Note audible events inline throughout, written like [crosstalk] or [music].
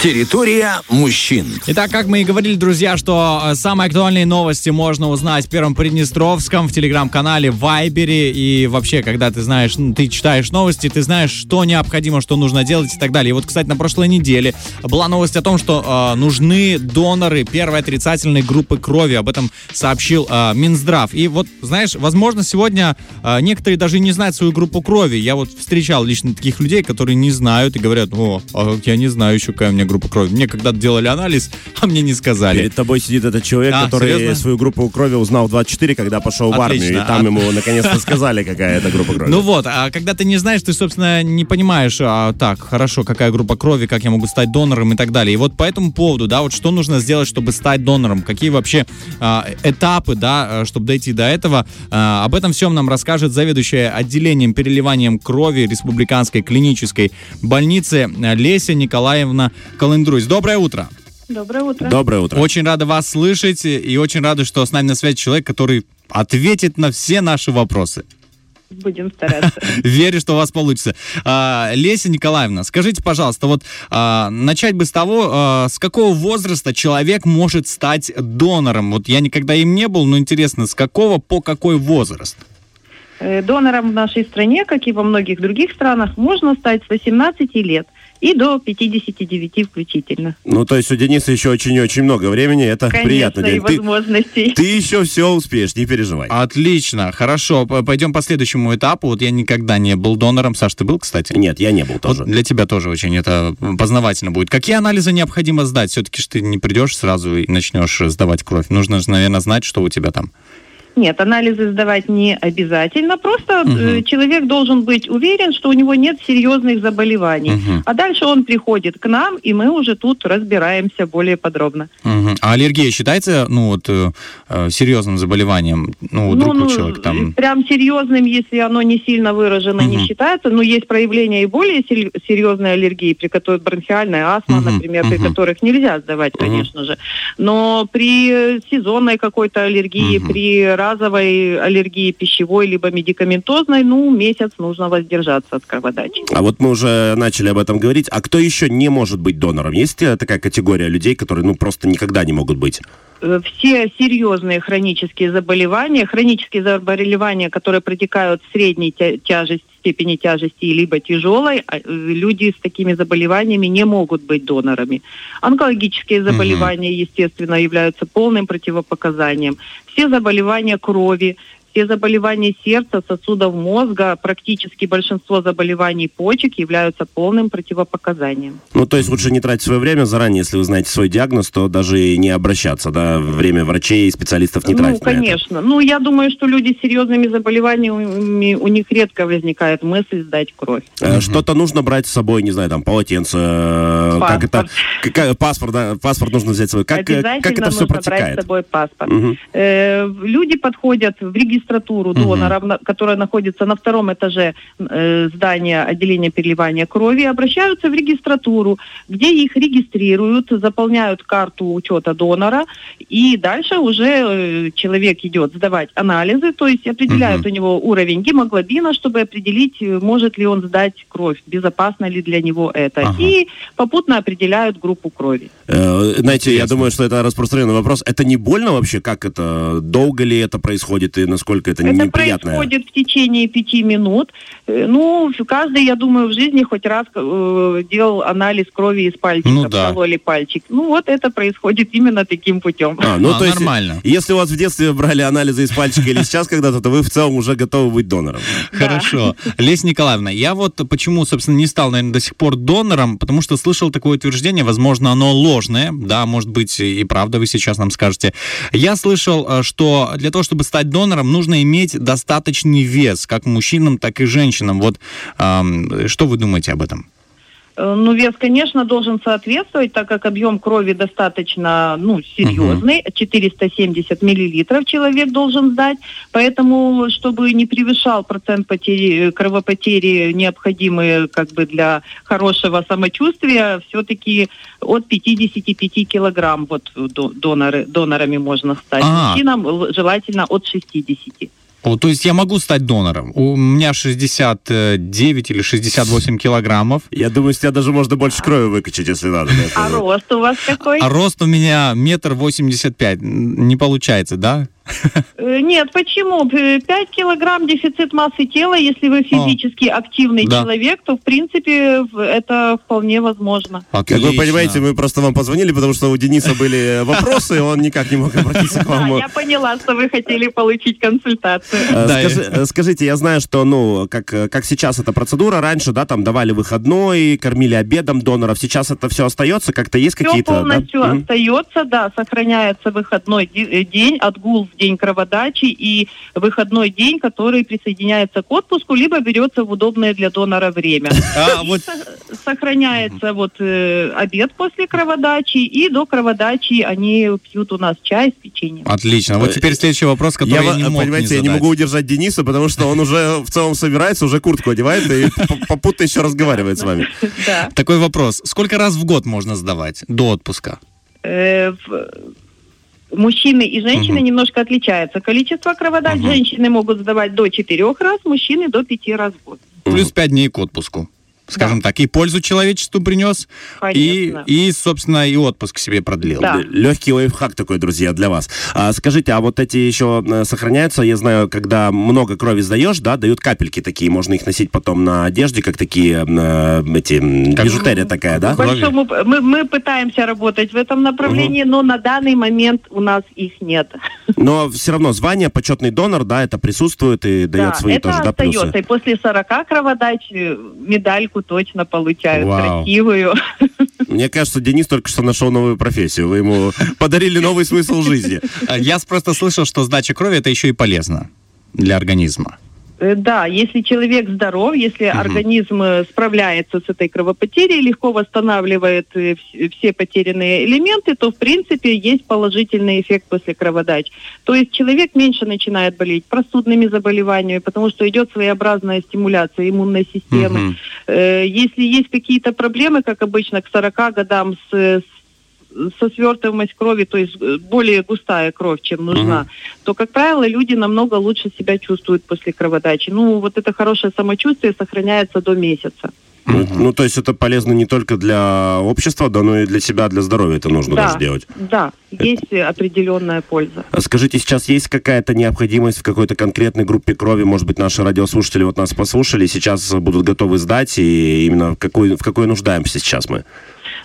Территория мужчин. Итак, как мы и говорили, друзья, что э, самые актуальные новости можно узнать в Первом Приднестровском, в Телеграм-канале, в Вайбере. И вообще, когда ты знаешь, ты читаешь новости, ты знаешь, что необходимо, что нужно делать и так далее. И вот, кстати, на прошлой неделе была новость о том, что э, нужны доноры первой отрицательной группы крови. Об этом сообщил э, Минздрав. И вот, знаешь, возможно, сегодня э, некоторые даже не знают свою группу крови. Я вот встречал лично таких людей, которые не знают и говорят, о, а я не знаю еще, какая у меня группа крови. Мне когда-то делали анализ, а мне не сказали. Перед тобой сидит этот человек, А, который серьезно? свою группу крови узнал в 24, когда пошел в армию, Отлично. и там А- ему наконец-то сказали, какая это группа крови. Ну вот, а когда ты не знаешь, ты, собственно, не понимаешь, а, так, хорошо, какая группа крови, как я могу стать донором и так далее. И вот по этому поводу, да, вот что нужно сделать, чтобы стать донором, какие вообще а, этапы, да, а, чтобы дойти до этого, А, об этом всем нам расскажет заведующая отделением переливанием крови Республиканской клинической больницы Леся Николаевна Колындрусь. Доброе утро! Доброе утро. Доброе утро. Очень рада вас слышать и очень рада, что с нами на связи человек, который ответит на все наши вопросы. Будем стараться. [laughs] Верю, что у вас получится. А, Леся Николаевна, скажите, пожалуйста, вот а, начать бы с того, а, с какого возраста человек может стать донором? Вот я никогда им не был, но интересно, с какого по какой возраст? Э, Донором в нашей стране, как и во многих других странах, можно стать с 18 лет и до 59 включительно. Ну, то есть у Дениса еще очень-очень много времени, это приятно. Конечно, и. Ты, возможностей. ты еще все успеешь, не переживай. Отлично, хорошо. Пойдем по следующему этапу. Вот я никогда не был донором. Саш, ты был, кстати? Нет, я не был тоже. Вот для тебя тоже очень это познавательно будет. Какие анализы необходимо сдать? Все-таки ж ты не придешь сразу и начнешь сдавать кровь. Нужно же, наверное, знать, что у тебя там. Нет, анализы сдавать не обязательно. Просто э, человек должен быть уверен, что у него нет серьезных заболеваний. Мгм. А дальше он приходит к нам, и мы уже тут разбираемся более подробно. Мгм. А аллергия считается, ну, вот, э, э, серьезным заболеванием? Ну, вдруг у человека там... прям серьезным, если оно не сильно выражено, Мгм. не считается. Но есть проявления и более сер- серьезной аллергии, при которой бронхиальная астма, Мгм, например, при мгм. которых нельзя сдавать, Мгм. конечно же. Но при сезонной какой-то аллергии, Мгм. при разовой аллергии пищевой либо медикаментозной, ну, месяц нужно воздержаться от кроводачи. А вот мы уже начали об этом говорить. А кто еще не может быть донором? Есть э, такая категория людей, которые ну просто никогда не могут быть? Э, все серьезные хронические заболевания, хронические заболевания, которые протекают в средней тя- тяжести, степени тяжести, либо тяжелой, а, э, люди с такими заболеваниями не могут быть донорами. Онкологические заболевания, естественно, являются полным противопоказанием. Все заболевания крови, все заболевания сердца, сосудов мозга, практически большинство заболеваний почек являются полным противопоказанием. Ну, то есть лучше не тратить свое время заранее, если вы знаете свой диагноз, то даже и не обращаться, да, время врачей и специалистов не ну, тратить на это. конечно. Ну, я думаю, что люди с серьезными заболеваниями, у них редко возникает мысль сдать кровь. Э, Что-то нужно брать с собой, не знаю, там, полотенце, э, как это, Паспорт. как- паспорт, да, паспорт нужно взять с собой. Как, э, Обязательно как это все нужно брать протекает? с собой паспорт. Мгм. Э, люди подходят в регистратуру Мгм. донора, на- которая находится на втором этаже э, здания отделения переливания крови, обращаются в регистратуру, где их регистрируют, заполняют карту учета донора, и дальше уже э, человек идет сдавать анализы, то есть определяют Мгм. у него уровень гемоглобина, чтобы определить, э, может ли он сдать кровь, безопасно ли для него это, Ага. и попутно определяют группу крови. Э, Знаете, я думаю, что это распространенный вопрос. Это не больно вообще? Как это? Долго ли это происходит и насколько это, Это неприятно? происходит в течение пяти минут. Э, Ну, каждый, я думаю, в жизни хоть раз э, делал анализ крови из пальчика, Ну да. кололи пальчик. Ну, вот это происходит именно таким путем. А, ну А, то есть, нормально. если у вас в детстве брали анализы из пальчика или сейчас когда-то, то вы в целом уже готовы быть донором. Хорошо. Леся Николаевна, я вот почему, собственно, не стал, наверное, до сих пор донором, потому что слышал такое утверждение, возможно, оно ложное, да, может быть, и правда, вы сейчас нам скажете. Я слышал, э, что для того, чтобы стать донором, нужно иметь достаточный вес, как мужчинам, так и женщинам. Вот что вы думаете об этом? Э, Ну, вес, конечно, должен соответствовать, так как объем крови достаточно, ну, серьезный, 470 миллилитров человек должен сдать, поэтому, чтобы не превышал процент потери, кровопотери, необходимые, как бы, для хорошего самочувствия, все-таки от 55 килограмм вот до- доноры, донорами можно стать. А. Мужчинам желательно от 60. О, то есть я могу стать донором. У меня 69 или 68 килограммов. Я думаю, с тебя даже можно больше крови выкачать, если надо. А рост у вас какой? А рост у меня метр восемьдесят пять. Не получается, да? Э, Нет, почему? 5 килограмм дефицит массы тела, если вы физически активный Да. человек, то в принципе это вполне возможно. Как вы Отлично. понимаете, мы просто вам позвонили, потому что у Дениса были [laughs] вопросы, и он никак не мог обратиться к Да, вам. я поняла, что вы хотели получить консультацию. Э, Да, скажи- э, скажите, я знаю, что, ну, как, э, как сейчас эта процедура, раньше, да, там давали выходной, кормили обедом доноров, сейчас это все остается, как-то есть Все какие-то, да? полностью остается, да, сохраняется выходной э, день, отгул в день кроводачи и выходной день, который присоединяется к отпуску, либо берется в удобное для донора время. А, вот Со- Сохраняется вот э, обед после кроводачи, и до кроводачи они пьют у нас чай с печеньем. Отлично. Вот теперь следующий вопрос, который я, Я, не мог понимаете, не я не могу удержать Дениса, потому что он уже в целом собирается, уже куртку одевает и [laughs] попутно еще разговаривает с вами. Такой вопрос. Сколько раз в год можно сдавать до отпуска? Мужчины и женщины Мгм. немножко отличаются. Количество кроводач Мгм. женщины могут сдавать до четырех раз, мужчины до пяти раз в год. Плюс пять дней к отпуску. Скажем так, и пользу человечеству принес, и, Конечно. и, собственно, и отпуск себе продлил. Да. Легкий лайфхак такой, друзья, для вас. А, скажите, а вот эти еще э, сохраняются? Я знаю, когда много крови сдаешь, да, дают капельки такие, можно их носить потом на одежде, как такие э, эти Как- бижутерия такая, да? Большому- мы, мы пытаемся работать в этом направлении, но на данный момент у нас их нет. [laughs] Но все равно звание почетный донор, да, это присутствует и дает Да, свои это тоже, да, остается. плюсы. И после 40 кроводач э, медальку точно получают Вау. красивую. [laughs] Мне кажется, Денис только что нашел новую профессию. Вы ему подарили новый смысл жизни. Я просто слышал, что сдача крови это еще и полезно для организма. Э, Да, если человек здоров, если организм э, справляется с этой кровопотерей, легко восстанавливает э, вс- все потерянные элементы, то в принципе есть положительный эффект после кроводач. То есть человек меньше начинает болеть простудными заболеваниями, потому что идет своеобразная стимуляция иммунной системы. Э, Если есть какие-то проблемы, как обычно, к 40 годам с, с- со свертываемость крови, то есть э, более густая кровь, чем нужна, то, как правило, люди намного лучше себя чувствуют после кроводачи. Ну, вот это хорошее самочувствие сохраняется до месяца. Ну, ну, то есть это полезно не только для общества, да, но и для себя, для здоровья это нужно да, даже делать. да, есть э, определенная польза. А Скажите, сейчас есть какая-то необходимость в какой-то конкретной группе крови? Может быть, наши радиослушатели вот нас послушали, сейчас будут готовы сдать, и именно в какой, в какой нуждаемся сейчас мы?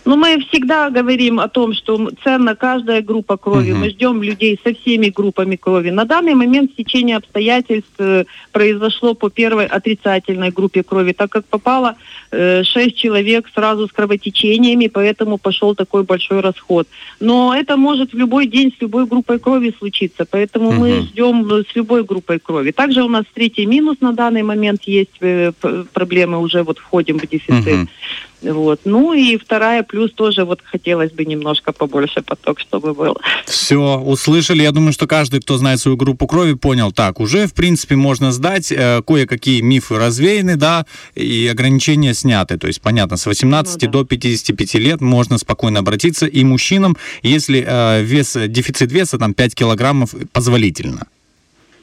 Но мы всегда говорим о том, что ценна каждая группа крови. Мгм. Мы ждем людей со всеми группами крови. На данный момент стечение обстоятельств э, произошло по первой отрицательной группе крови, так как попало э, шесть человек сразу с кровотечениями, поэтому пошел такой большой расход. Но это может в любой день с любой группой крови случиться, поэтому мы Мгм. ждем э, с любой группой крови. Также у нас третий минус на данный момент есть э, проблемы уже вот входим в дефицит. Мгм. Вот. Ну и вторая плюс тоже вот хотелось бы немножко побольше поток, чтобы был. Все, услышали. Я думаю, что каждый, кто знает свою группу крови, понял, так, уже, в принципе, можно сдать, э, кое-какие мифы развеяны, да, и ограничения сняты. То есть, понятно, с 18 Ну да. до 55 лет можно спокойно обратиться и мужчинам, если э, вес, дефицит веса, там, 5 килограммов, позволительно.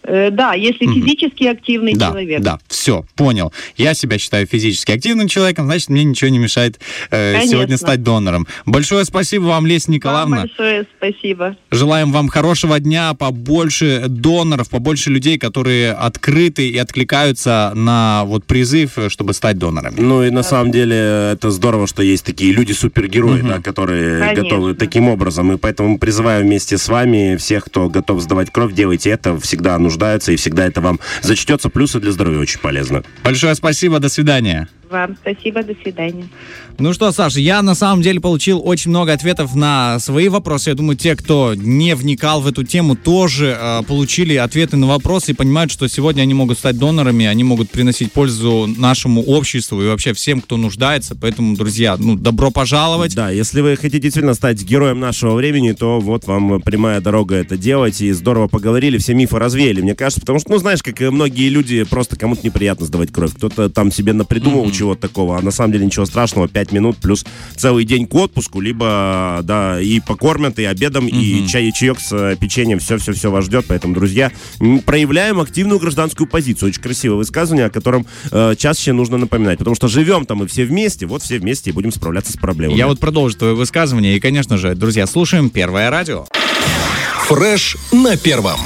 Э, да, если Мгм. физически активный да, человек. да, все, понял. Я себя считаю физически активным человеком, значит, мне ничего не мешает э, Конечно. сегодня стать донором. Большое спасибо вам, Леся Вам Николаевна. большое спасибо. Желаем вам хорошего дня, побольше доноров, побольше людей, которые открыты и откликаются на вот призыв, э, чтобы стать донорами. Ну и на самом деле это здорово, что есть такие люди-супергерои, Мгм. да, которые Конечно. готовы таким образом. И поэтому призываю вместе с вами всех, кто готов сдавать кровь, делайте это. Всегда нуждаются, и всегда это вам зачтется. Плюсы для здоровья очень полезно. Большое спасибо, до свидания. Вам спасибо, до свидания. Ну что, Саша, я на самом деле получил очень много ответов на свои вопросы. Я думаю, те, кто не вникал в эту тему, тоже э, получили ответы на вопросы и понимают, что сегодня они могут стать донорами, они могут приносить пользу нашему обществу и вообще всем, кто нуждается. Поэтому, друзья, ну, добро пожаловать. Да, если вы хотите действительно стать героем нашего времени, то вот вам прямая дорога это делать. И здорово поговорили, все мифы развеяли, мне кажется. Потому что, ну, знаешь, как и многие люди, просто кому-то неприятно сдавать кровь. Кто-то там себе напридумывал. Ничего такого. А на самом деле ничего страшного. Пять минут плюс целый день к отпуску, либо, да, и покормят, и обедом, и чай, и чаек с э, печеньем. Все-все-все вас ждет. Поэтому, друзья, проявляем активную гражданскую позицию. Очень красивое высказывание, о котором э, чаще нужно напоминать. Потому что живем там мы все вместе, вот все вместе и будем справляться с проблемами. Я вот продолжу твое высказывание. И, конечно же, друзья, слушаем Первое радио. Фреш на первом.